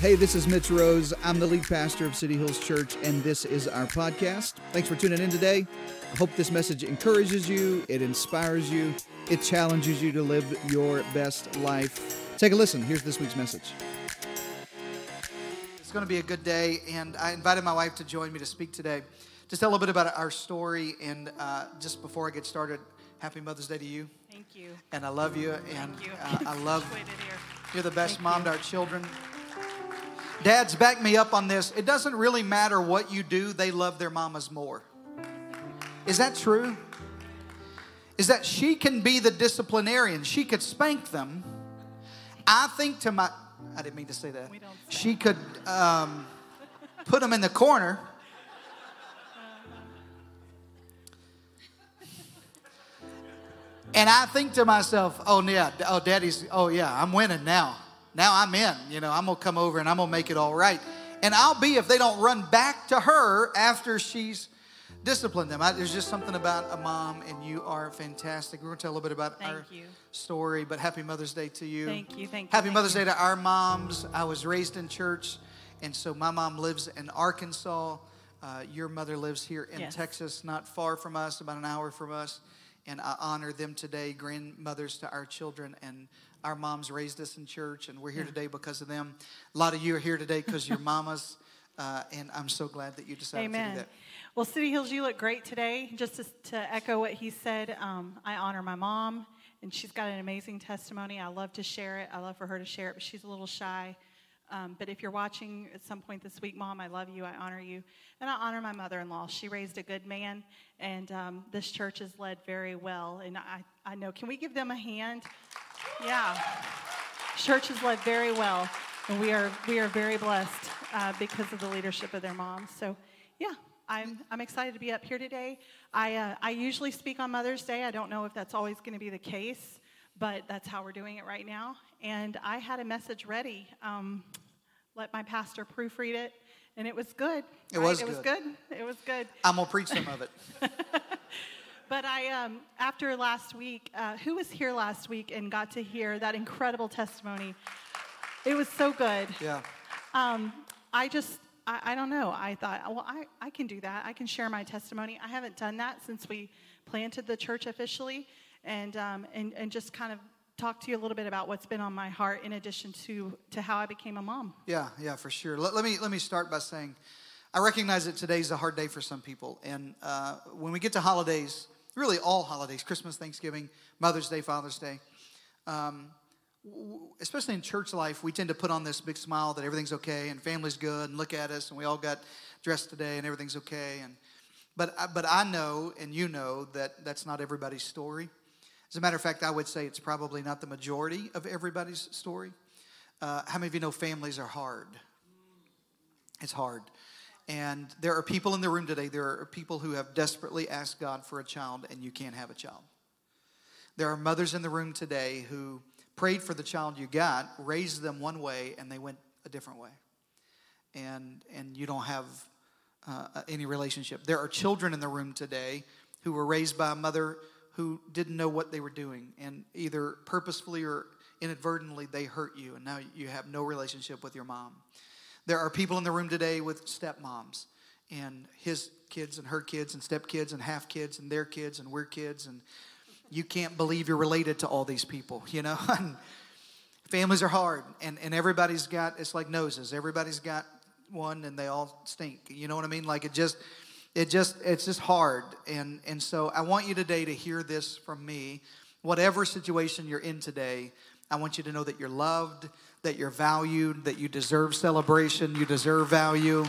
Hey, this is Mitch Rose. I'm the lead pastor of City Hills Church, and this is our podcast. Thanks for tuning in today. I hope this message encourages you, it inspires you, it challenges you to live your best life. Take a listen. Here's this week's message. It's going to be a good day, and I invited my wife to join me to speak today. Just tell a little bit about our story, and uh, just before I get started, happy Mother's Day to you. Thank you. And I love you, and you. uh, I love Waited here. you're the best Thank mom you. to our children. Dads, back me up on this. It doesn't really matter what you do, they love their mamas more. Is that true? Is that she can be the disciplinarian, she could spank them. I think to my, I didn't mean to say that. We don't She could um, put them in the corner. And I think to myself, oh yeah, oh daddy's, oh yeah, I'm winning now. Now I'm in. You know, I'm gonna come over and I'm gonna make it all right. And I'll be if they don't run back to her after she's disciplined them. I, there's just something about a mom, and you are fantastic. We're gonna tell a little bit about Thank our you. story, but happy Mother's Day to you. Thank you, thank you, Happy thank Mother's you. Day to our moms. I was raised in church, and so my mom lives in Arkansas. Uh, your mother lives here in Yes. Texas, not far from us, about an hour from us. And I honor them today, grandmothers to our children. And our moms raised us in church, and we're here today because of them. A lot of you are here today because you're mamas, uh, and I'm so glad that you decided to do Amen. that. Well, City Hills, you look great today. Just to, to echo what he said, um, I honor my mom, and she's got an amazing testimony. I love to share it. I love for her to share it, but she's a little shy. Um, but if you're watching at some point this week, Mom, I love you. I honor you. And I honor my mother in law. She raised a good man, and um, this church is led very well. And I, I know, can we give them a hand? Yeah. Church is led very well, and we are, we are very blessed uh, because of the leadership of their mom. So, yeah, I'm, I'm excited to be up here today. I, uh, I usually speak on Mother's Day. I don't know if that's always going to be the case, but that's how we're doing it right now. And I had a message ready. Um, let my pastor proofread it, and it was good. It right? was It was good. good. It was good. I'm going to preach some of it. But I, um, after last week, uh, who was here last week and got to hear that incredible testimony? It was so good. Yeah. Um, I just, I, I don't know. I thought, well, I, I can do that. I can share my testimony. I haven't done that since we planted the church officially, and um, and and just kind of talk to you a little bit about what's been on my heart, in addition to to how I became a mom. Yeah, yeah, for sure. Let, let me let me start by saying, I recognize that today's a hard day for some people, and uh, when we get to holidays, really all holidays, Christmas, Thanksgiving, Mother's Day, Father's Day. Um, especially in church life, we tend to put on this big smile that everything's okay and family's good, and look at us, and we all got dressed today, and everything's okay, and but I- but I know, and you know that that's not everybody's story. As a matter of fact, I would say it's probably not the majority of everybody's story. Uh, how many of you know families are hard? It's hard. And there are people in the room today, there are people who have desperately asked God for a child, and you can't have a child. There are mothers in the room today who prayed for the child you got, raised them one way, and they went a different way. And, and you don't have uh, any relationship. There are children in the room today who were raised by a mother who didn't know what they were doing, and either purposefully or inadvertently they hurt you, and now you have no relationship with your mom. There are people in the room today with stepmoms, and his kids and her kids and stepkids and half kids and their kids and we're kids, and you can't believe you're related to all these people, you know? Families are hard, and, and everybody's got, it's like noses. Everybody's got one, and they all stink. You know what I mean? Like it just, it just, it's just hard. And, and so I want you today to hear this from me. Whatever situation you're in today, I want you to know that you're loved, that you're valued, that you deserve celebration, you deserve value.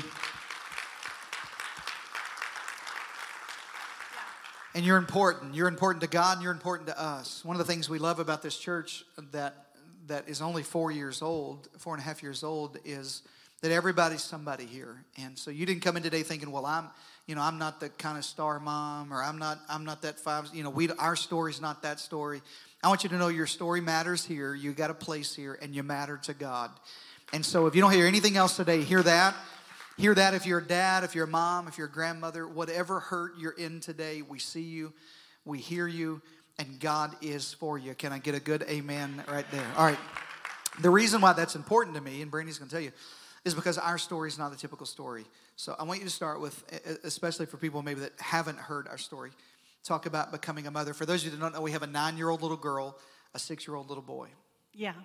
And you're important. You're important to God and you're important to us. One of the things we love about this church that that is only four years old, four and a half years old, is that everybody's somebody here. And so you didn't come in today thinking, well, I'm, you know, I'm not the kind of star mom or I'm not, I'm not that five, you know, we our story's not that story. I want you to know your story matters here. You got a place here and you matter to God. And so if you don't hear anything else today, hear that. Hear that if you're a dad, if you're a mom, if you're a grandmother, whatever hurt you're in today, we see you, we hear you, and God is for you. Can I get a good amen right there? All right. The reason why that's important to me, and Brandy's going to tell you, is because our story is not the typical story. So I want you to start with, especially for people maybe that haven't heard our story, talk about becoming a mother. For those of you that don't know, we have a nine year old little girl, a six year old little boy. Yeah.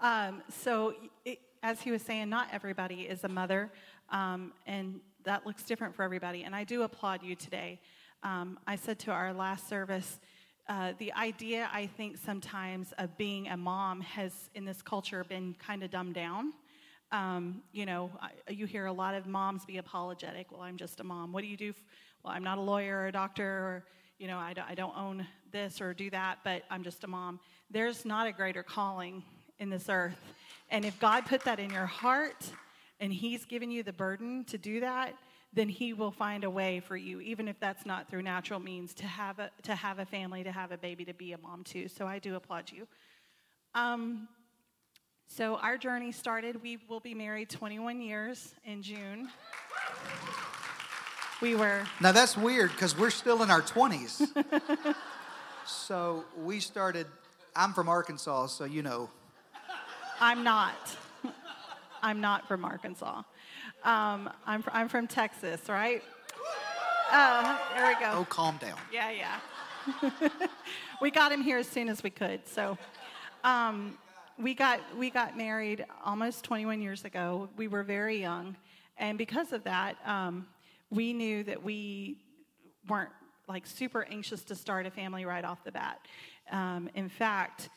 Um, so, it, as he was saying, not everybody is a mother, um, and that looks different for everybody. And I do applaud you today. Um, I said to our last service, uh, the idea, I think, sometimes of being a mom has, in this culture, been kind of dumbed down. Um, you know, I, you hear a lot of moms be apologetic. Well, I'm just a mom. What do you do? F- well, I'm not a lawyer or a doctor, or, you know, I don't, don't own this or do that, but I'm just a mom. There's not a greater calling in this earth. And if God put that in your heart and He's given you the burden to do that, then he will find a way for you, even if that's not through natural means, to have a, to have a family, to have a baby, to be a mom too. So I do applaud you. Um, so our journey started, we will be married 21 years in June. We were. Now that's weird because we're still in our 20s. so we started, I'm from Arkansas, so you know. I'm not. I'm not from Arkansas. Um, I'm, I'm from Texas, right? Uh, there we go. Oh, calm down. Yeah, yeah. we got him here as soon as we could. So um, we, got, we got married almost 21 years ago. We were very young. And because of that, um, we knew that we weren't like super anxious to start a family right off the bat. Um, in fact,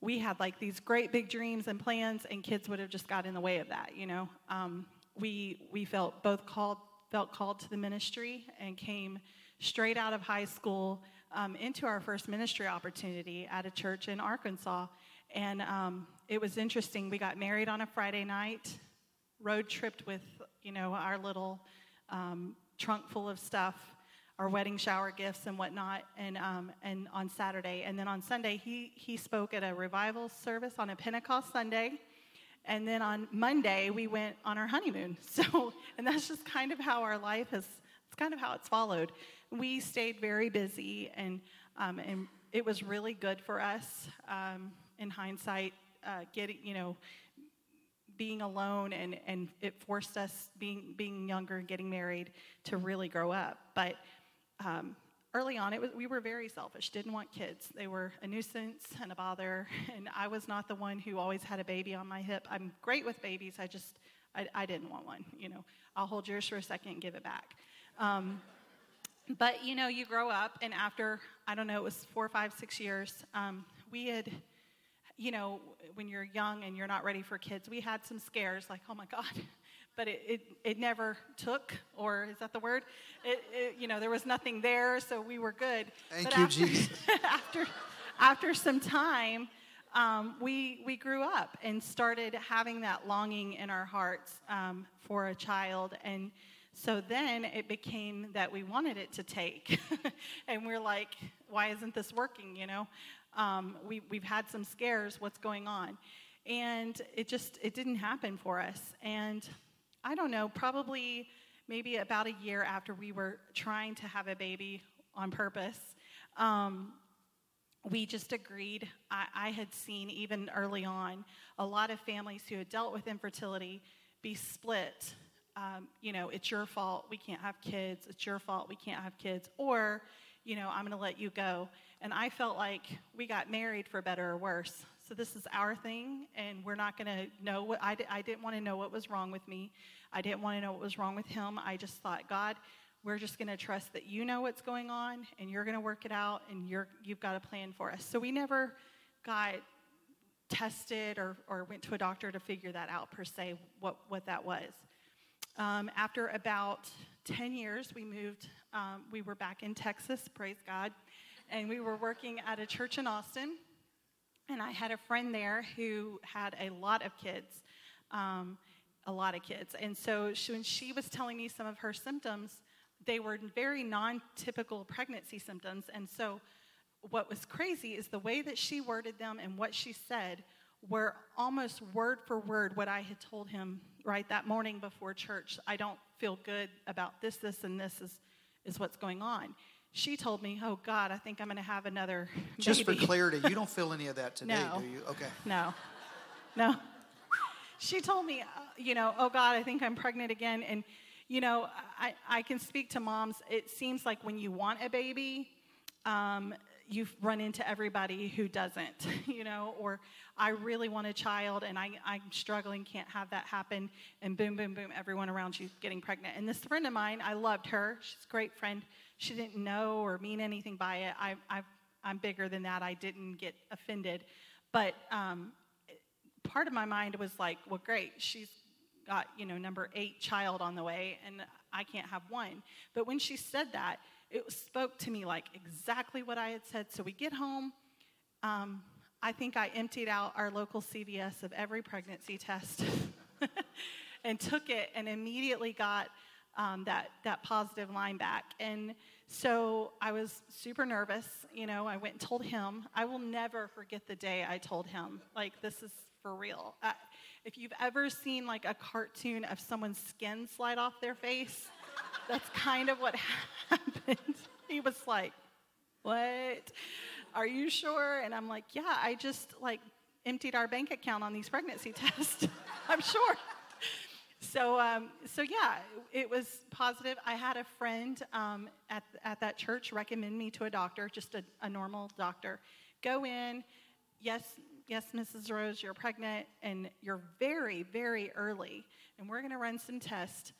we had like these great big dreams and plans, and kids would have just got in the way of that, you know. Um, we, we felt both called, felt called to the ministry and came straight out of high school um, into our first ministry opportunity at a church in Arkansas. And um, it was interesting. We got married on a Friday night, road tripped with, you know, our little um, trunk full of stuff, our wedding shower gifts and whatnot, and, um, and on Saturday. And then on Sunday, he, he spoke at a revival service on a Pentecost Sunday. And then on Monday, we went on our honeymoon. So, and that's just kind of how our life has, it's kind of how it's followed. We stayed very busy, and, um, and it was really good for us um, in hindsight, uh, getting, you know, being alone, and, and it forced us, being, being younger and getting married, to really grow up. But um, early on, it was, we were very selfish, didn't want kids. They were a nuisance and a bother, and I was not the one who always had a baby on my hip. I'm great with babies, I just, I, I didn't want one. You know, I'll hold yours for a second and give it back. Um, but, you know, you grow up, and after, I don't know, it was four, five, six years, um, we had, you know, when you're young and you're not ready for kids, we had some scares like, oh my God, but it, it, it never took, or is that the word? It, it, you know, there was nothing there, so we were good. Thank but you, after, Jesus. after, after some time, um, we, we grew up and started having that longing in our hearts um, for a child. And so then it became that we wanted it to take. and we're like, why isn't this working, you know? Um, we, we've had some scares, what's going on? And it just, it didn't happen for us. And I don't know, probably maybe about a year after we were trying to have a baby on purpose, um, we just agreed. I, I, had seen even early on a lot of families who had dealt with infertility be split. Um, you know, it's your fault, we can't have kids. It's your fault, we can't have kids. Or, you know, I'm going to let you go. And I felt like we got married for better or worse. So this is our thing, and we're not going to know what I, I didn't want to know what was wrong with me. I didn't want to know what was wrong with him. I just thought, God, we're just going to trust that you know what's going on, and you're going to work it out, and you're, you've got a plan for us. So we never got tested or, or went to a doctor to figure that out per se, what, what that was. Um, after about 10 years, we moved, um, we were back in Texas, praise God, and we were working at a church in Austin and I had a friend there who had a lot of kids, um, a lot of kids. And so she, when she was telling me some of her symptoms, they were very non typical pregnancy symptoms. And so what was crazy is the way that she worded them and what she said were almost word for word what I had told him right that morning before church. I don't feel good about this, this, and this is, is what's going on she told me, "Oh God, I think I'm going to have another." Just baby. for clarity, you don't feel any of that today, no. do you? Okay. No. no. She told me, uh, you know, oh God, I think I'm pregnant again. And, you know, I, I can speak to moms. It seems like when you want a baby, um, you run into everybody who doesn't, you know, or I really want a child and I, I'm struggling, can't have that happen, and boom, boom, boom, everyone around you getting pregnant. And this friend of mine, I loved her. She's a great friend. She didn't know or mean anything by it. I, I, I'm bigger than that. I didn't get offended. But um, part of my mind was like, well, great, she's got, you know, number eight child on the way, and I can't have one. But when she said that, it spoke to me like exactly what I had said. So we get home. Um, I think I emptied out our local CVS of every pregnancy test and took it and immediately got um, that, that positive line back. And so I was super nervous. You know, I went and told him. I will never forget the day I told him, like, this is for real. Uh, if you've ever seen like a cartoon of someone's skin slide off their face, that's kind of what happened. He was like, What? Are you sure? And I'm like, Yeah, I just like emptied our bank account on these pregnancy tests. I'm sure. So, um, so yeah, it was positive. I had a friend um, at, at that church recommend me to a doctor, just a, a normal doctor. Go in, yes, yes, Mrs. Rose, you're pregnant, and you're very, very early, and we're going to run some tests.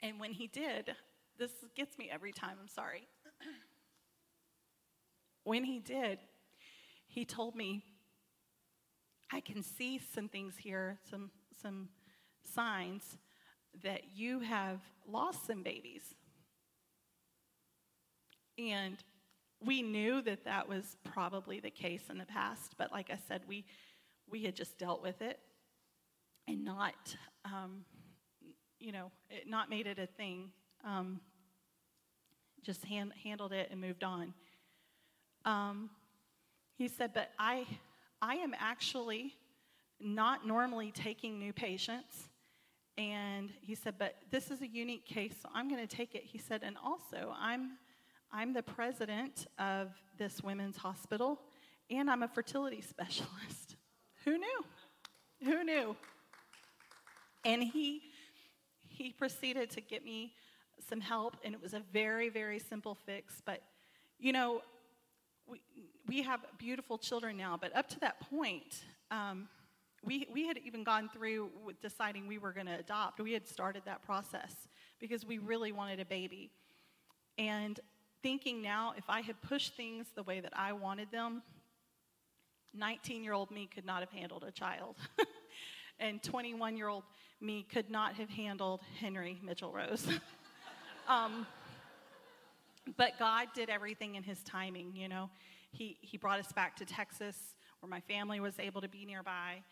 And when he did, this gets me every time, I'm sorry. when he did, he told me, I can see some things here, some, some signs that you have lost some babies. And we knew that that was probably the case in the past, but like I said, we, we had just dealt with it and not um, you know, not made it a thing. Um, just hand, handled it and moved on. Um, he said, but I, I am actually not normally taking new patients. And he said, but this is a unique case, so I'm going to take it. He said, and also, I'm, I'm the president of this women's hospital, and I'm a fertility specialist. Who knew? Who knew? And he he proceeded to get me some help, and it was a very, very simple fix. But, you know, we, we have beautiful children now, but up to that point, um, we, we had even gone through with deciding we were going to adopt. We had started that process because we really wanted a baby. And thinking now, if I had pushed things the way that I wanted them, 19 year old me could not have handled a child. and 21 year old me could not have handled Henry Mitchell Rose. um, but God did everything in his timing, you know. He, he brought us back to Texas where my family was able to be nearby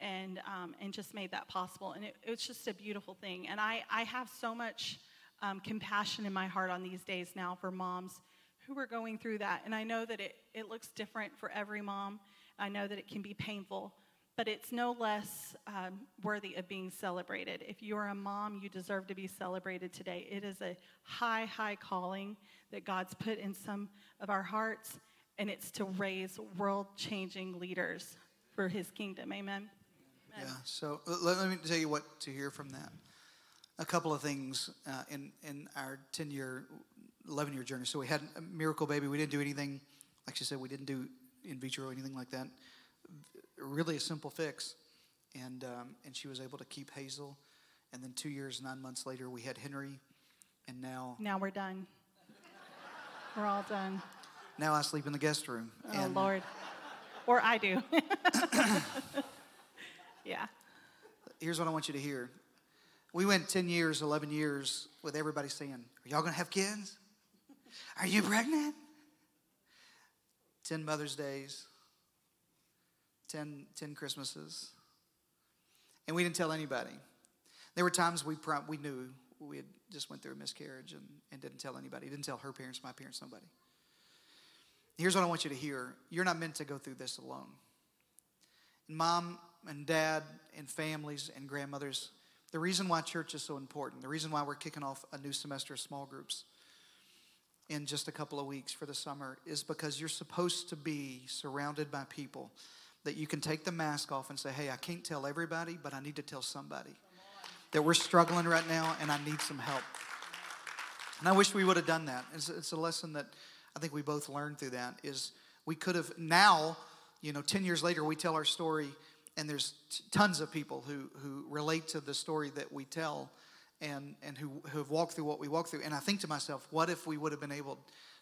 and, um, and just made that possible. And it, it, was just a beautiful thing. And I, I have so much um, compassion in my heart on these days now for moms who are going through that. And I know that it, it looks different for every mom. I know that it can be painful but it's no less um, worthy of being celebrated. If you're a mom, you deserve to be celebrated today. It is a high, high calling that God's put in some of our hearts, and it's to raise world changing leaders for his kingdom. Amen. Amen. Yeah, so let, let, me tell you what to hear from that. A couple of things uh, in, in our 10 year, 11 year journey. So we had a miracle baby. We didn't do anything, like she said, we didn't do in vitro or anything like that really a simple fix. And, um, and she was able to keep Hazel. And then two years, nine months later, we had Henry. And now. Now we're done. we're all done. Now I sleep in the guest room. Oh, Lord. Or I do. yeah. Here's what I want you to hear. We went 10 years, 11 years with everybody saying, Are y'all going to have kids? Are you pregnant? 10 Mother's Days, 10, 10 Christmases. And we didn't tell anybody. There were times we, we knew we had just went through a miscarriage and, and didn't tell anybody. Didn't tell her parents, my parents, nobody. Here's what I want you to hear. You're not meant to go through this alone. And mom and dad and families and grandmothers, the reason why church is so important, the reason why we're kicking off a new semester of small groups in just a couple of weeks for the summer is because you're supposed to be surrounded by people that you can take the mask off and say, hey, I can't tell everybody, but I need to tell somebody that we're struggling right now and I need some help. And I wish we would have done that. It's, it's a lesson that I think we both learned through that is we could have now, you know, 10 years later, we tell our story and there's t- tons of people who, who relate to the story that we tell and, and who, who have walked through what we walked through. And I think to myself, what if we would have been able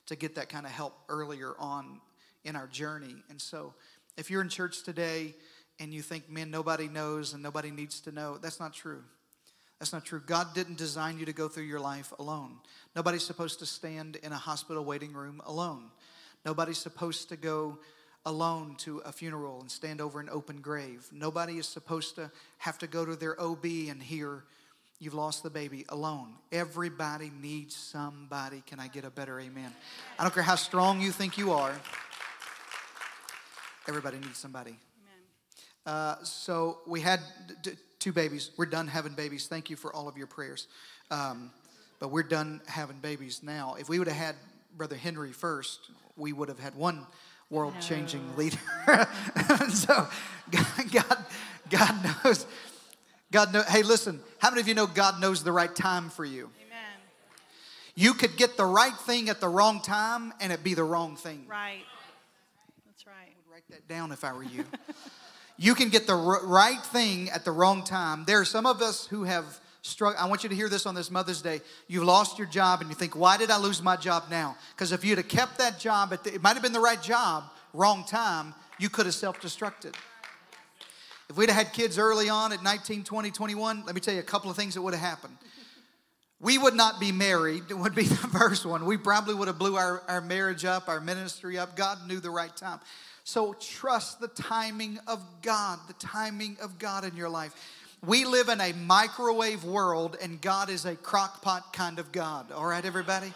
to get that kind of help earlier on in our journey? And so if you're in church today and you think, man, nobody knows and nobody needs to know, that's not true. That's not true. God didn't design you to go through your life alone. Nobody's supposed to stand in a hospital waiting room alone. Nobody's supposed to go alone to a funeral and stand over an open grave. Nobody is supposed to have to go to their OB and hear you've lost the baby alone. Everybody needs somebody. Can I get a better amen? I don't care how strong you think you are, everybody needs somebody. Uh, so we had d- two babies. We're done having babies. Thank you for all of your prayers. Um, but we're done having babies now. If we would have had Brother Henry first, we would have had one world changing no. leader. so God, God knows. God knows. Hey, listen, how many of you know God knows the right time for you? Amen. You could get the right thing at the wrong time and it be the wrong thing. Right. That's right. I would write that down if I were you. you can get the r- right thing at the wrong time. There are some of us who have struggled. I want you to hear this on this Mother's Day. You've lost your job and you think, why did I lose my job now? Because if you'd have kept that job, the, it might have been the right job, wrong time, you could have self destructed. If we'd have had kids early on at 19, 20, 21, let me tell you a couple of things that would have happened. We would not be married, it would be the first one. We probably would have blew our, our marriage up, our ministry up. God knew the right time. So trust the timing of God, the timing of God in your life. We live in a microwave world, and God is a crockpot kind of God. All right, everybody?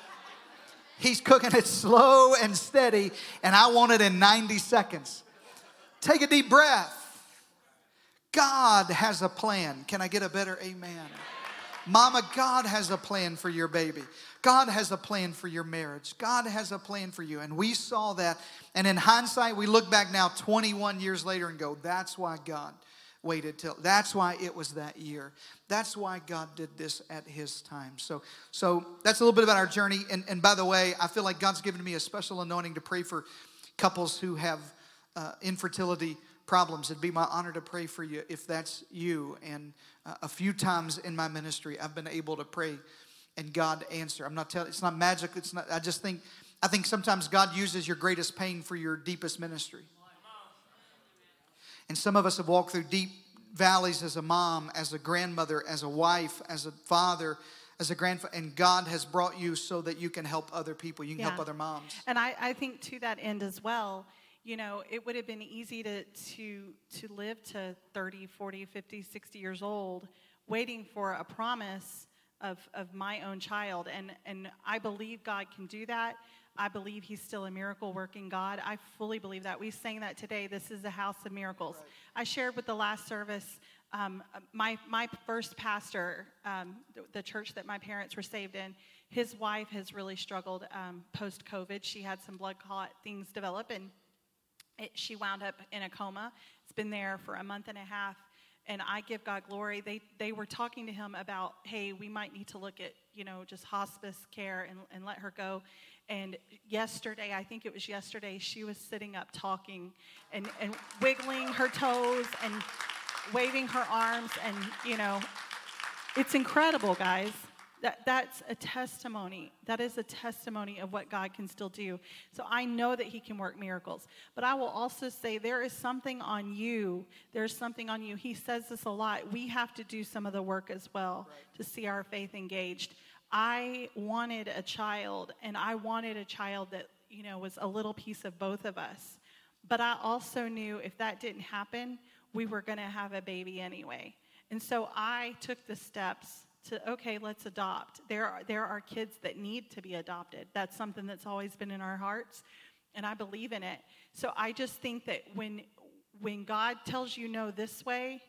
He's cooking it slow and steady, and I want it in 90 seconds. Take a deep breath. God has a plan. Can I get a better amen? Mama, God has a plan for your baby. God has a plan for your marriage. God has a plan for you. And we saw that. And in hindsight, we look back now 21 years later and go, that's why God waited till that's why it was that year. That's why god did this at his time. So so that's a little bit about our journey. And, and by the way i feel like god's given me a special anointing to pray for couples who have uh, infertility problems. It'd be my honor to pray for you if that's you. And uh, a few times in my ministry i've been able to pray and god answer. I'm not telling it's not magic. It's not i just think i think sometimes god uses your greatest pain for your deepest ministry and some of us have walked through deep valleys as a mom, as a grandmother, as a wife, as a father, as a grandfather, and God has brought you so that you can help other people. You can yeah. help other moms. And I, I think to that end as well, you know, it would have been easy to, to, to live to 30, 40, 50, 60 years old waiting for a promise of, of my own child. And, and I believe God can do that. I believe he's still a miracle working God. I fully believe that. We sang that today. This is a house of miracles. Right. I shared with the last service um, my, my first pastor, um, the, the, church that my parents were saved in, his wife has really struggled um, post COVID. She had some blood clot things develop, and it, she wound up in a coma. It's been there for a month and a half and I give God glory. They they were talking to him about, hey, we might need to look at you know just hospice care and, and let her go. And yesterday, I think it was yesterday, she was sitting up talking and, and wiggling her toes and waving her arms. And, you know, it's incredible, guys. That, that's a testimony. That is a testimony of what God can still do. So I know that He can work miracles. But I will also say there is something on you. There's something on you. He says this a lot. We have to do some of the work as well right. to see our faith engaged. I wanted a child, and I wanted a child that, you know, was a little piece of both of us. But I also knew if that didn't happen, we were going to have a baby anyway. And so I took the steps to, okay, let's adopt. There are, there are kids that need to be adopted. That's something that's always been in our hearts, and I believe in it. So I just think that when, when God tells you no this way,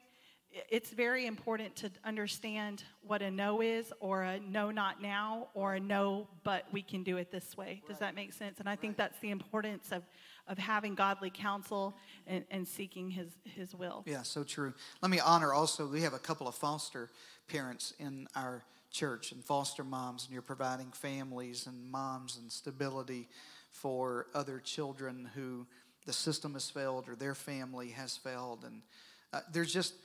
it's very important to understand what a no is or a no not now or a no but we can do it this way does that make sense and i think that's the importance of of having godly counsel and, and seeking his, his will. Yeah, so true. Let me honor also, we have a couple of foster parents in our church and foster moms, and you're providing families and moms and stability for other children who the system has failed or their family has failed. And uh, there's just,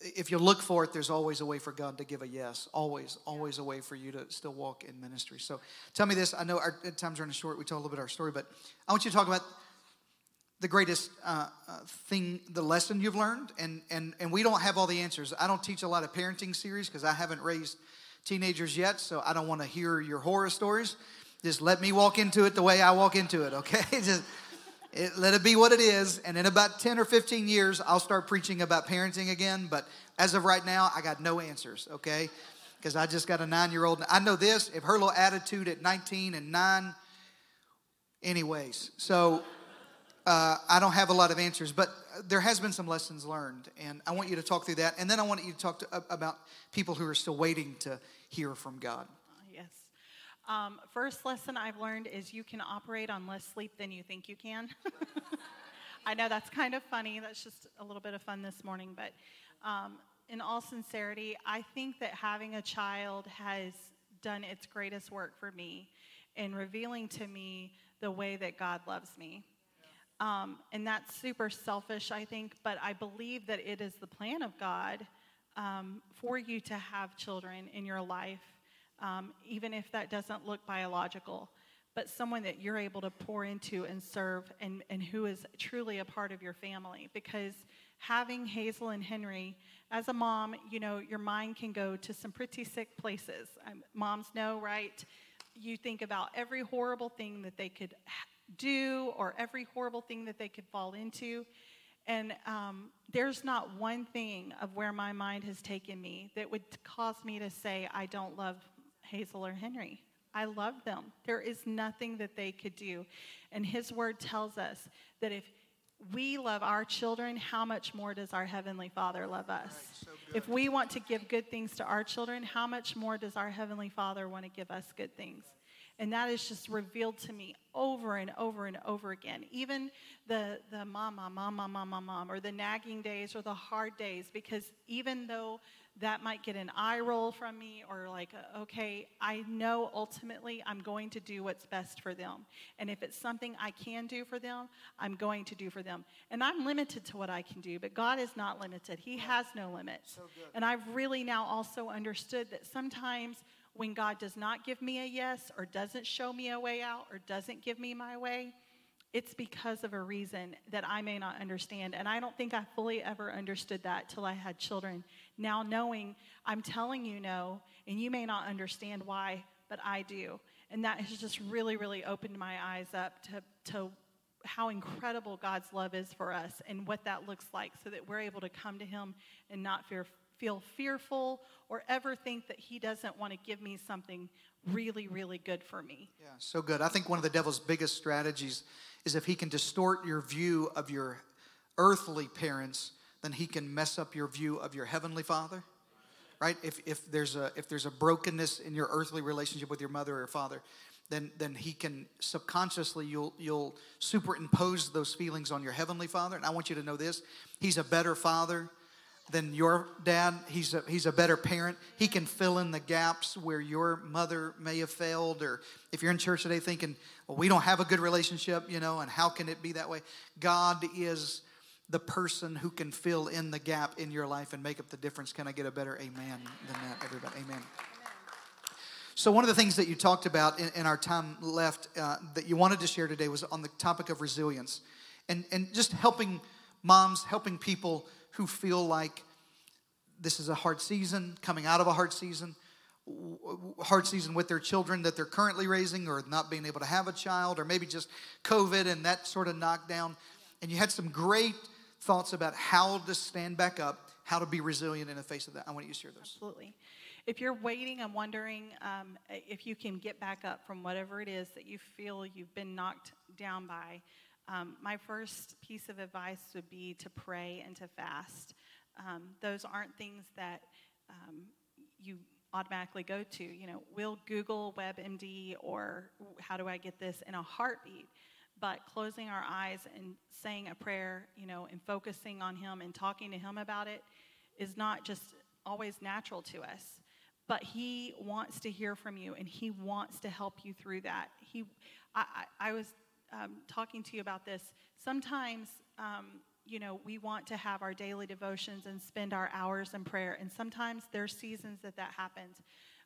if you look for it, there's always a way for God to give a yes. Always, always a way for you to still walk in ministry. So tell me this. I know our time's running short. We told a little bit of our story, but I want you to talk about the greatest uh, uh, thing, the lesson you've learned. And, and, and we don't have all the answers. I don't teach a lot of parenting series because I haven't raised teenagers yet, so I don't want to hear your horror stories. Just let me walk into it the way I walk into it, okay? Just it, let it be what it is. And in about 10 or 15 years, I'll start preaching about parenting again. But as of right now, I got no answers, okay? Because I just got a nine year old. I know this if her little attitude at 19 and 9, anyways. So uh, I don't have a lot of answers, but there has been some lessons learned. And I want you to talk through that. And then I want you to talk to, about people who are still waiting to hear from God. Yes. Um, first lesson I've learned is you can operate on less sleep than you think you can. I know that's kind of funny. That's just a little bit of fun this morning. But um, in all sincerity, I think that having a child has done its greatest work for me in revealing to me the way that God loves me. Um, and that's super selfish, I think, but I believe that it is the plan of God um, for you to have children in your life um, even if that doesn't look biological, but someone that you're able to pour into and serve and, and who is truly a part of your family. Because having Hazel and Henry, as a mom, you know, your mind can go to some pretty sick places. Um, moms know, right? You think about every horrible thing that they could do or every horrible thing that they could fall into. And um, there's not one thing of where my mind has taken me that would cause me to say, I don't love Hazel or Henry. I love them. There is nothing that they could do. And his word tells us that if we love our children, how much more does our Heavenly Father love us? Right, so if we want to give good things to our children, how much more does our Heavenly Father want to give us good things? And that is just revealed to me over and over and over again. Even the, the mama, mama, mama, mom, mom, mom, or the nagging days or the hard days, because even though that might get an eye roll from me or like, uh, okay, I know ultimately I'm going to do what's best for them. And if it's something I can do for them, I'm going to do for them. And I'm limited to what I can do, but God is not limited. He has no limits. So and I've really now also understood that sometimes when God does not give me a yes or doesn't show me a way out or doesn't give me my way, it's because of a reason that I may not understand. And I don't think I fully ever understood that till I had children. Now, knowing I'm telling you no, and you may not understand why, but I do. And that has just really, really opened my eyes up to, to how incredible God's love is for us and what that looks like so that we're able to come to Him and not fear, feel fearful or ever think that He doesn't want to give me something really, really good for me. Yeah, so good. I think one of the devil's biggest strategies is if he can distort your view of your earthly parents, then he can mess up your view of your heavenly father. Right? If, if, there's a, if there's a brokenness in your earthly relationship with your mother or father, then, then he can subconsciously, you'll, you'll superimpose those feelings on your heavenly father. And I want you to know this He's a better father than your dad. He's a, he's a better parent. He can fill in the gaps where your mother may have failed. Or if you're in church today thinking, well, we don't have a good relationship, you know, and how can it be that way? God is the person who can fill in the gap in your life and make up the difference. Can I get a better amen than that, everybody? Amen. So, one of the things that you talked about in, in our time left uh, that you wanted to share today was on the topic of resilience and, and just helping moms, helping people who feel like this is a hard season, coming out of a hard season, hard season with their children that they're currently raising, or not being able to have a child, or maybe just COVID and that sort of knockdown. And you had some great thoughts about how to stand back up, how to be resilient in the face of that. I want you to share those. Absolutely. If you're waiting and wondering um, if you can get back up from whatever it is that you feel you've been knocked down by, um, my first piece of advice would be to pray and to fast. Um, those aren't things that um, you automatically go to. You know, we'll Google WebMD or how do I get this in a heartbeat. but closing our eyes and saying a prayer, you know, and focusing on Him and talking to Him about it is not just always natural to us. But He wants to hear from you and He wants to help you through that. He, I, I, I was um, talking to you about this. Sometimes, um, you know, we want to have our daily devotions and spend our hours in prayer, and sometimes there's seasons that that happens.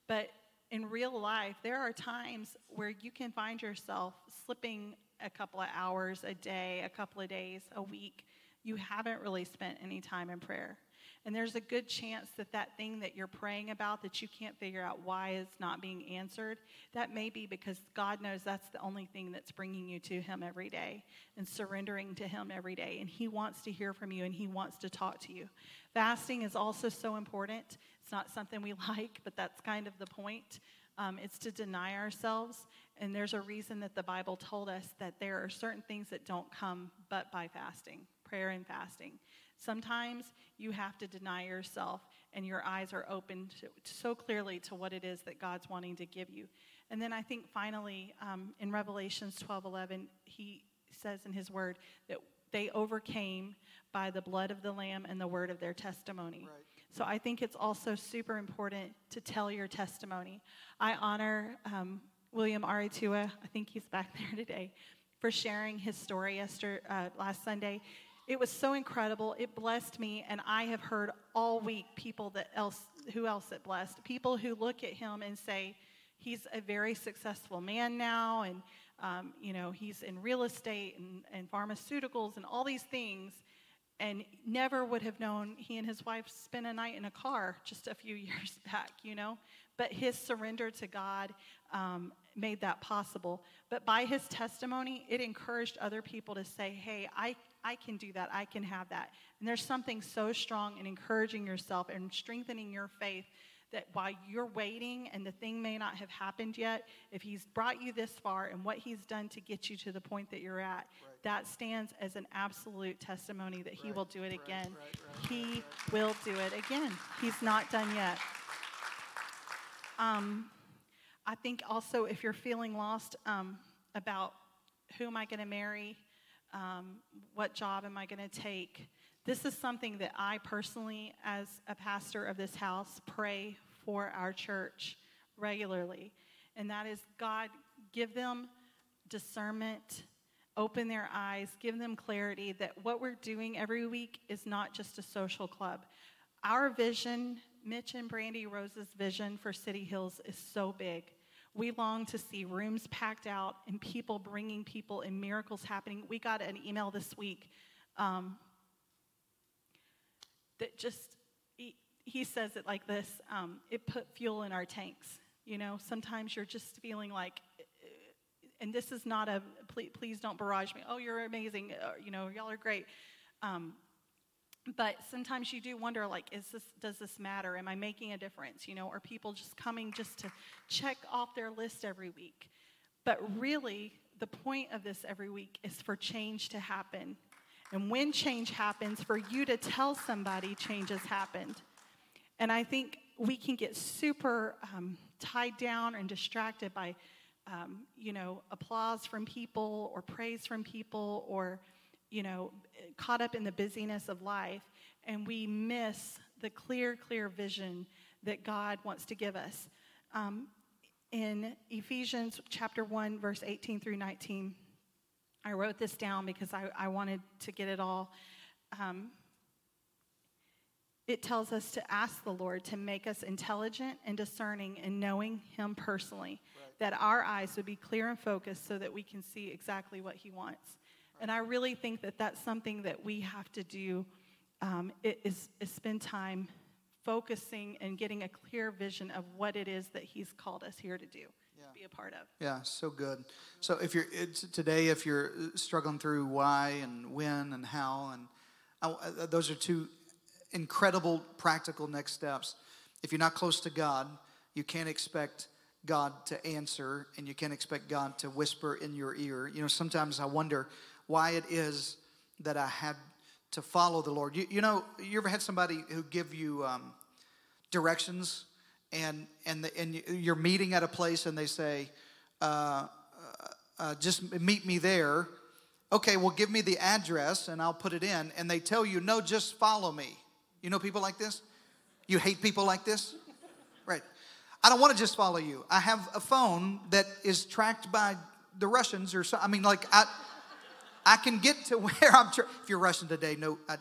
But in real life, there are times where you can find yourself slipping a couple of hours a day, a couple of days, a week. You haven't really spent any time in prayer. And there's a good chance that that thing that you're praying about that you can't figure out why it's not being answered, that may be because God knows that's the only thing that's bringing you to Him every day and surrendering to Him every day. And He wants to hear from you and He wants to talk to you. Fasting is also so important. It's not something we like, but that's kind of the point. Um, it's to deny ourselves. And there's a reason that the Bible told us that there are certain things that don't come but by fasting, prayer and fasting. Sometimes you have to deny yourself and your eyes are open to, so clearly to what it is that God's wanting to give you. And then I think finally um, in Revelations 12 11, he says in his word that they overcame by the blood of the Lamb and the word of their testimony. Right. So I think it's also super important to tell your testimony. I honor um, William Aritua, I think he's back there today, for sharing his story yesterday, uh, last Sunday. It was so incredible. It blessed me, and I have heard all week people that else, who else it blessed? People who look at him and say, he's a very successful man now, and um, you know he's in real estate and, and pharmaceuticals and all these things, and never would have known he and his wife spent a night in a car just a few years back, you know. But his surrender to God um, made that possible. But by his testimony, it encouraged other people to say, hey, I, I can do that. I can have that. And there's something so strong in encouraging yourself and strengthening your faith that while you're waiting and the thing may not have happened yet, if he's brought you this far and what he's done to get you to the point that you're at, right. that stands as an absolute testimony that he right. will do it again. Right. He will do it again. He's not done yet. Um, I think also if you're feeling lost um, about who am I going to marry, um, what job am I going to take, this is something that I personally, as a pastor of this house, pray for our church regularly. And that is God, give them discernment, open their eyes, give them clarity that what we're doing every week is not just a social club. Our vision, Mitch and Brandy Rose's vision for City Hills, is so big. We long to see rooms packed out and people bringing people and miracles happening. We got an email this week um, that just, he, he, says it like this um, it put fuel in our tanks. You know, sometimes you're just feeling like, and this is not a, please, please don't barrage me. Oh, you're amazing. Uh, you know, y'all are great. Um, but sometimes you do wonder like is this does this matter? Am i making a difference? You know are people just coming just to check off their list every week? But really the point of this every week is for change to happen. And when change happens for you to tell somebody change has happened. And i think we can get super um, tied down and distracted by um, you know applause from people or praise from people or you know, caught up in the busyness of life, and we miss the clear, clear vision that God wants to give us. Um, in Ephesians chapter 1, verse 18 through 19, I wrote this down because I, I wanted to get it all. Um, it tells us to ask the Lord to make us intelligent and discerning and knowing Him personally, right. that our eyes would be clear and focused so that we can see exactly what He wants. And I really think that that's something that we have to do um, is, is spend time focusing and getting a clear vision of what it is that he's called us here to do yeah. be a part of. Yeah so good. So if you're today if you're struggling through why and when and how and uh, those are two incredible practical next steps. If you're not close to god you can't expect god to answer and you can't expect god to whisper in your ear. You know sometimes i wonder why it is that I had to follow the Lord. You, you know, you ever had somebody who give you um, directions and and the, and you're meeting at a place and they say, uh, uh, uh, just meet me there, okay, well, give me the address and I'll put it in. And they tell you, no, just follow me. You know people like this? You hate people like this? Right. I don't want to just follow you. I have a phone that is tracked by the Russians or so. I mean, like, I, I can get to where I'm. If you're Russian today, no. I,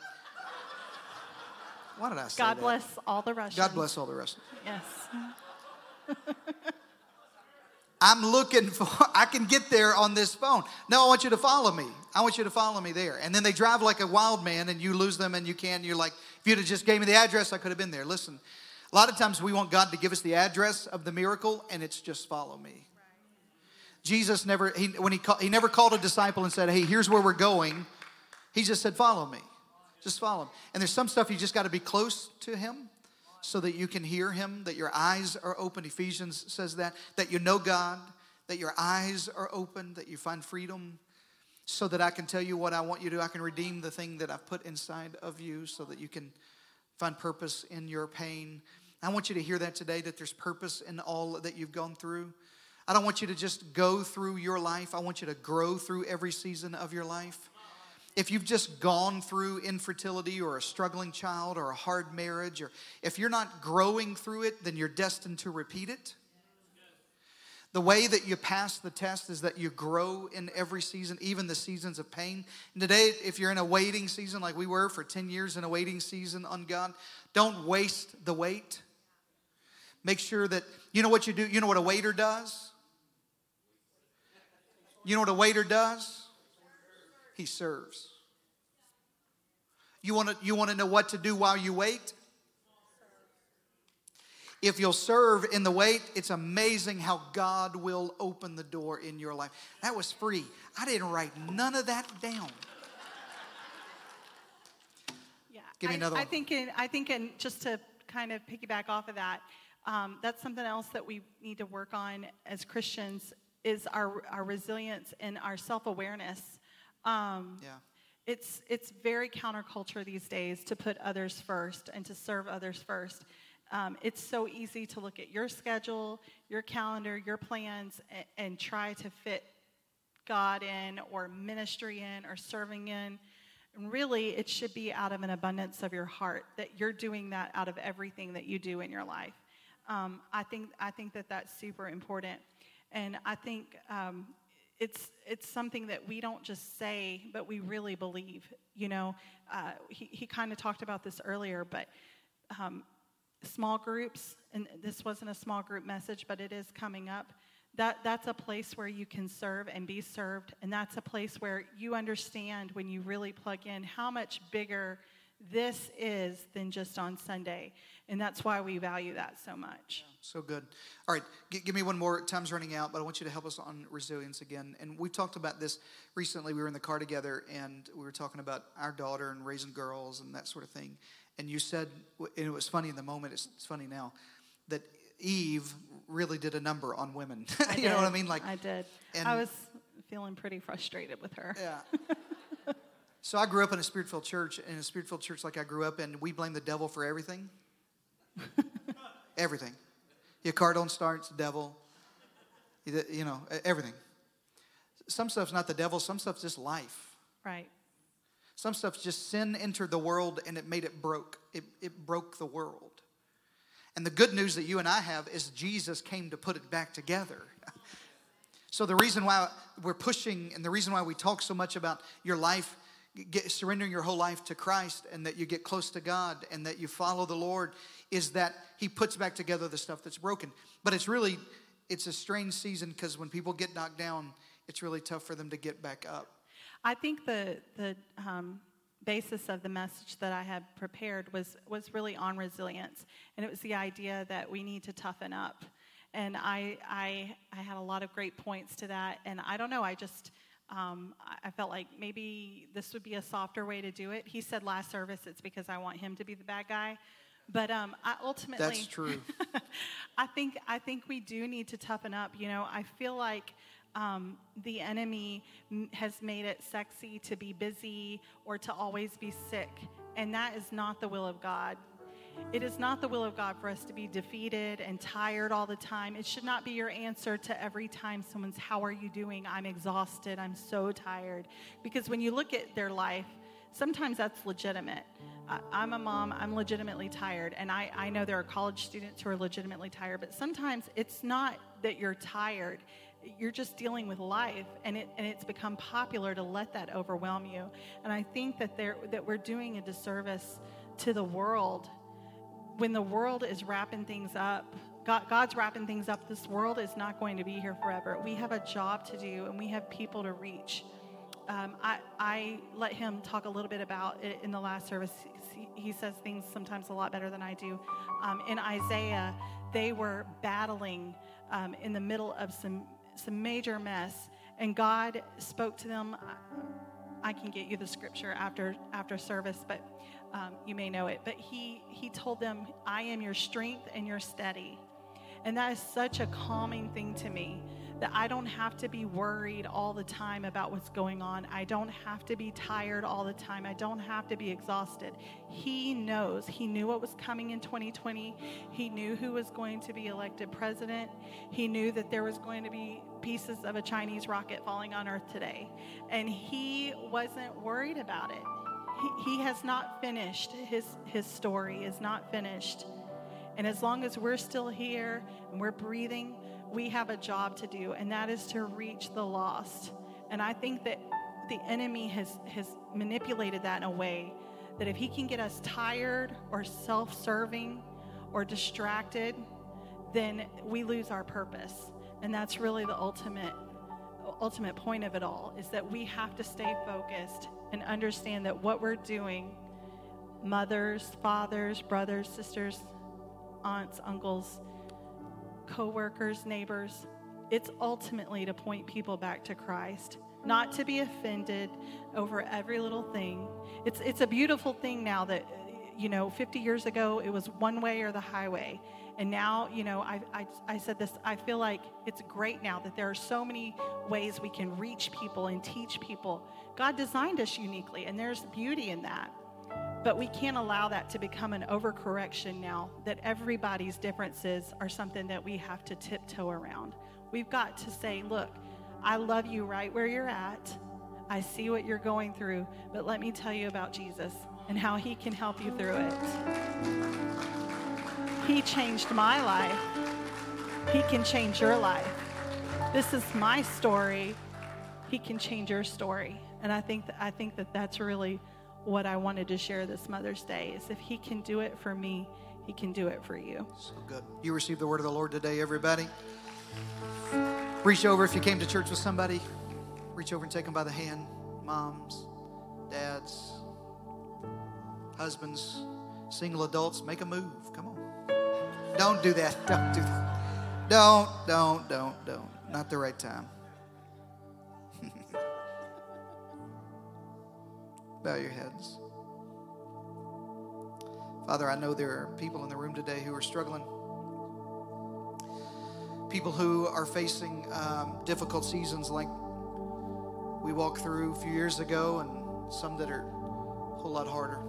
why did I say God that? bless all the Russians. God bless all the Russians. Yes. I'm looking for, I can get there on this phone. No, I want you to follow me. I want you to follow me there. And then they drive like a wild man and you lose them and you can. You're like, if you'd have just gave me the address, I could have been there. Listen, a lot of times we want God to give us the address of the miracle and it's just follow me. Jesus never, he, when he, call, he never called a disciple and said, hey, here's where we're going. He just said, follow me. Just follow him. And there's some stuff you just got to be close to him so that you can hear him, that your eyes are open. Ephesians says that, that you know God, that your eyes are open, that you find freedom, so that I can tell you what I want you to do. I can redeem the thing that I've put inside of you so that you can find purpose in your pain. I want you to hear that today, that there's purpose in all that you've gone through. I don't want you to just go through your life. I want you to grow through every season of your life. If you've just gone through infertility or a struggling child or a hard marriage, or if you're not growing through it, then you're destined to repeat it. The way that you pass the test is that you grow in every season, even the seasons of pain. And today, if you're in a waiting season like we were for 10 years in a waiting season on God, don't waste the wait. Make sure that you know what you do. You know what a waiter does? You know what a waiter does? He serves. You want to you want to know what to do while you wait? If you'll serve in the wait, it's amazing how God will open the door in your life. That was free. I didn't write none of that down. Yeah. Give me I, another I one. think in, I think in just to kind of piggyback off of that, um, that's something else that we need to work on as Christians is our our resilience and our self awareness. Um, Yeah. It's it's very counterculture these days to put others first and to serve others first. Um, it's so easy to look at your schedule, your calendar, your plans, and, and try to fit God in or ministry in or serving in. And really, it should be out of an abundance of your heart that you're doing that out of everything that you do in your life. Um, I think I think that that's super important, and I think um, it's it's something that we don't just say, but we really believe. You know, uh, he he kind of talked about this earlier, but um, small groups, and this wasn't a small group message, but it is coming up. That, that's a place where you can serve and be served. And that's a place where you understand when you really plug in how much bigger this is than just on Sunday. And that's why we value that so much. So good. All right, g- give me one more. Time's running out, but I want you to help us on resilience again. And we talked about this recently. We were in the car together, and we were talking about our daughter and raising girls and that sort of thing. And you said, and it was funny in the moment. It's, it's funny now that Eve really did a number on women. You know what I mean? Like, I did. I was feeling pretty frustrated with her. yeah. so I grew up in a spirit-filled church, in a spirit-filled church like I grew up in. We blame the devil for everything. everything. Your car don't start, it's the devil. You know, everything. Some stuff's not the devil, some stuff's just life. Right. Some stuff's just sin entered the world and it made it broke. It, it broke the world. And the good news that you and I have is Jesus came to put it back together. So the reason why we're pushing and the reason why we talk so much about your life, get, surrendering your whole life to Christ and that you get close to God and that you follow the Lord is that he puts back together the stuff that's broken. But it's really, it's a strange season because when people get knocked down, it's really tough for them to get back up. I think the the um, basis of the message that I had prepared was was really on resilience, and it was the idea that we need to toughen up. And I I I had a lot of great points to that, and I don't know, I just. Um, I- felt like maybe this would be a softer way to do it. He said last service it's because I want him to be the bad guy, but um, I ultimately That's true. I think I think we do need to toughen up. You know, I feel like um, the enemy m- has made it sexy to be busy or to always be sick, and that is not the will of God. It is not the will of God for us to be defeated and tired all the time. It should not be your answer to every time someone's, How are you doing? I'm exhausted. I'm so tired. Because when you look at their life, sometimes that's legitimate. I'm a mom, I'm legitimately tired. And I, I know there are college students who are legitimately tired, but sometimes it's not that you're tired. You're just dealing with life, and, it, and it's become popular to let that overwhelm you. And I think that, there, that we're doing a disservice to the world when the world is wrapping things up, God, God's wrapping things up, this world is not going to be here forever. We have a job to do and we have people to reach. Um, I, I let him talk a little bit about it in the last service. He, he says things sometimes a lot better than I do. Um, in Isaiah, they were battling um, in the middle of some, some major mess, and God spoke to them. I can get you the scripture after after service, but um, you may know it, but he, he told them, I am your strength and your steady. And that is such a calming thing to me that I don't have to be worried all the time about what's going on. I don't have to be tired all the time. I don't have to be exhausted. He knows. He knew what was coming in 2020. He knew who was going to be elected president. He knew that there was going to be pieces of a Chinese rocket falling on Earth today. And he wasn't worried about it he, he has not finished. His, his story is not finished. And as long as we're still here and we're breathing, we have a job to do, and that is to reach the lost. And I think that the enemy has, has manipulated that in a way that if he can get us tired or self serving or distracted, then we lose our purpose. And that's really the ultimate ultimate point of it all is that we have to stay focused and understand that what we're doing, mothers, fathers, brothers, sisters, aunts, uncles, co-workers, neighbors, it's ultimately to point people back to Christ, not to be offended over every little thing. It's it's a beautiful thing now that you know, 50 years ago it was one way or the highway. And now, you know, I, I, I, said this, I feel like it's great now that there are so many ways we can reach people and teach people. God designed us uniquely, and there's beauty in that. But we can't allow that to become an overcorrection now that everybody's differences are something that we have to tiptoe around. We've got to say, look, I love you right where you're at. I see what you're going through, but let me tell you about Jesus and how he can help you through it. He changed my life. He can change your life. This is my story. He can change your story. And I think that, I think that that's really what I wanted to share this Mother's Day is if he can do it for me, he can do it for you. So good. You received the word of the Lord today, everybody. Reach over if you came to church with somebody. Reach over and take them by the hand. Moms, dads, husbands, single adults, make a move. Come on. Don't do that. Don't do that. Don't, don't, don't, don't. Not the right time. Bow your heads. Father, I know there are people in the room today who are struggling. People who are facing um, difficult seasons like we walked through a few years ago, and some that are a whole lot harder.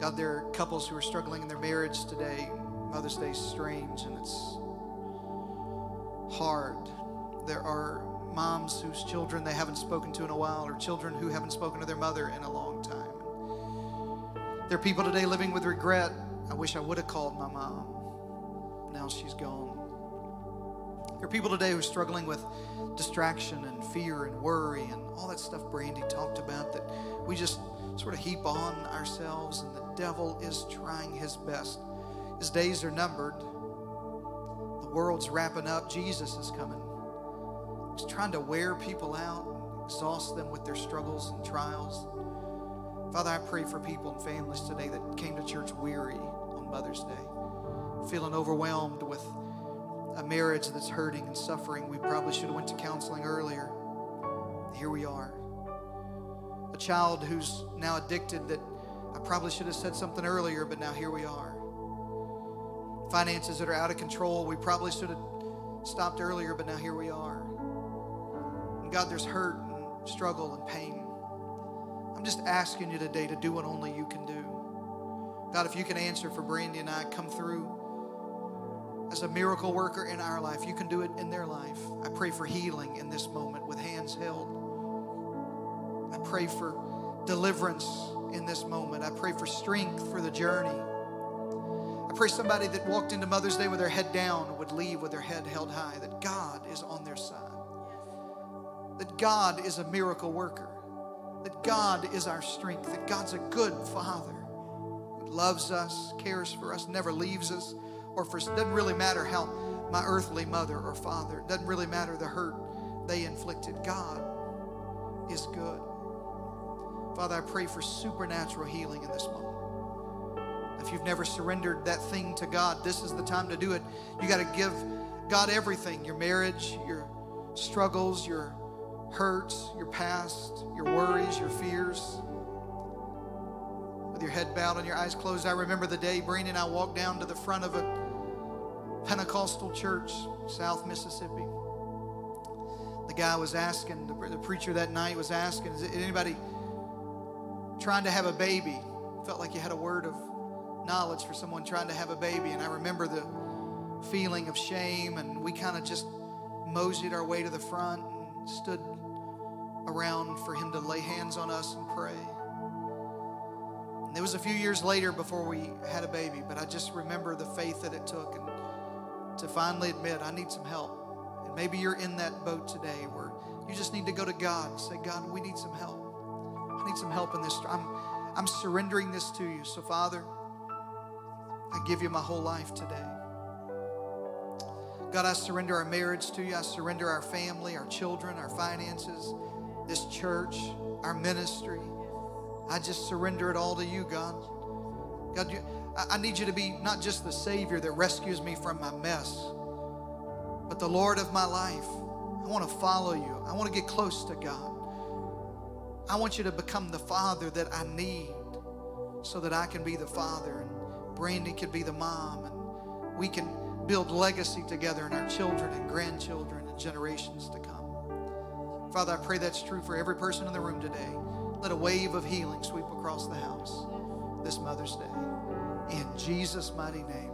God, there are couples who are struggling in their marriage today. Mother's Day strange and it's hard. There are moms whose children they haven't spoken to in a while, or children who haven't spoken to their mother in a long time. There are people today living with regret. I wish I would have called my mom. Now she's gone. There are people today who are struggling with distraction and fear and worry and all that stuff Brandy talked about that we just sort of heap on ourselves, and the devil is trying his best. His days are numbered. The world's wrapping up. Jesus is coming. He's trying to wear people out and exhaust them with their struggles and trials. Father, I pray for people and families today that came to church weary on Mother's Day, feeling overwhelmed with a marriage that's hurting and suffering. We probably should have went to counseling earlier. Here we are. A child who's now addicted that I probably should have said something earlier, but now here we are. Finances that are out of control. We probably should have stopped earlier, but now here we are. God, there's hurt and struggle and pain. I'm just asking you today to do what only you can do. God, if you can answer for Brandy and I, come through as a miracle worker in our life. You can do it in their life. I pray for healing in this moment with hands held. I pray for deliverance in this moment. I pray for strength for the journey. I pray somebody that walked into Mother's Day with their head down would leave with their head held high, that God is on their side, that God is a miracle worker, that God is our strength, that God's a good Father who loves us, cares for us, never leaves us, or for doesn't really matter how my earthly mother or father, doesn't really matter the hurt they inflicted. God is good. Father, I pray for supernatural healing in this moment. If you've never surrendered that thing to God, this is the time to do it. You got to give God everything your marriage, your struggles, your hurts, your past, your worries, your fears. With your head bowed and your eyes closed, I remember the day Breen and I walked down to the front of a Pentecostal church, South Mississippi. The guy was asking, the, preacher that night was asking, is anybody trying to have a baby? Felt like you had a word of knowledge for someone trying to have a baby. And I remember the feeling of shame, and we kind of just moseyed our way to the front and stood around for him to lay hands on us and pray. And it was a few years later before we had a baby, but I just remember the faith that it took and to finally admit I need some help. And maybe you're in that boat today where you just need to go to God and say, God, we need some help. I need some help in this. I'm, I'm surrendering this to you. So, Father, I give you my whole life today. God, I surrender our marriage to you. I surrender our family, our children, our finances, this church, our ministry. I just surrender it all to you, God. God, you, I, I need you to be not just the Savior that rescues me from my mess, but the Lord of my life. I want to follow you. I want to get close to God. I want you to become the Father that I need so that I can be the Father Brandy could be the mom and we can build legacy together in our children and grandchildren and generations to come. Father, I pray that's true for every person in the room today. Let a wave of healing sweep across the house this Mother's Day. In Jesus' mighty name.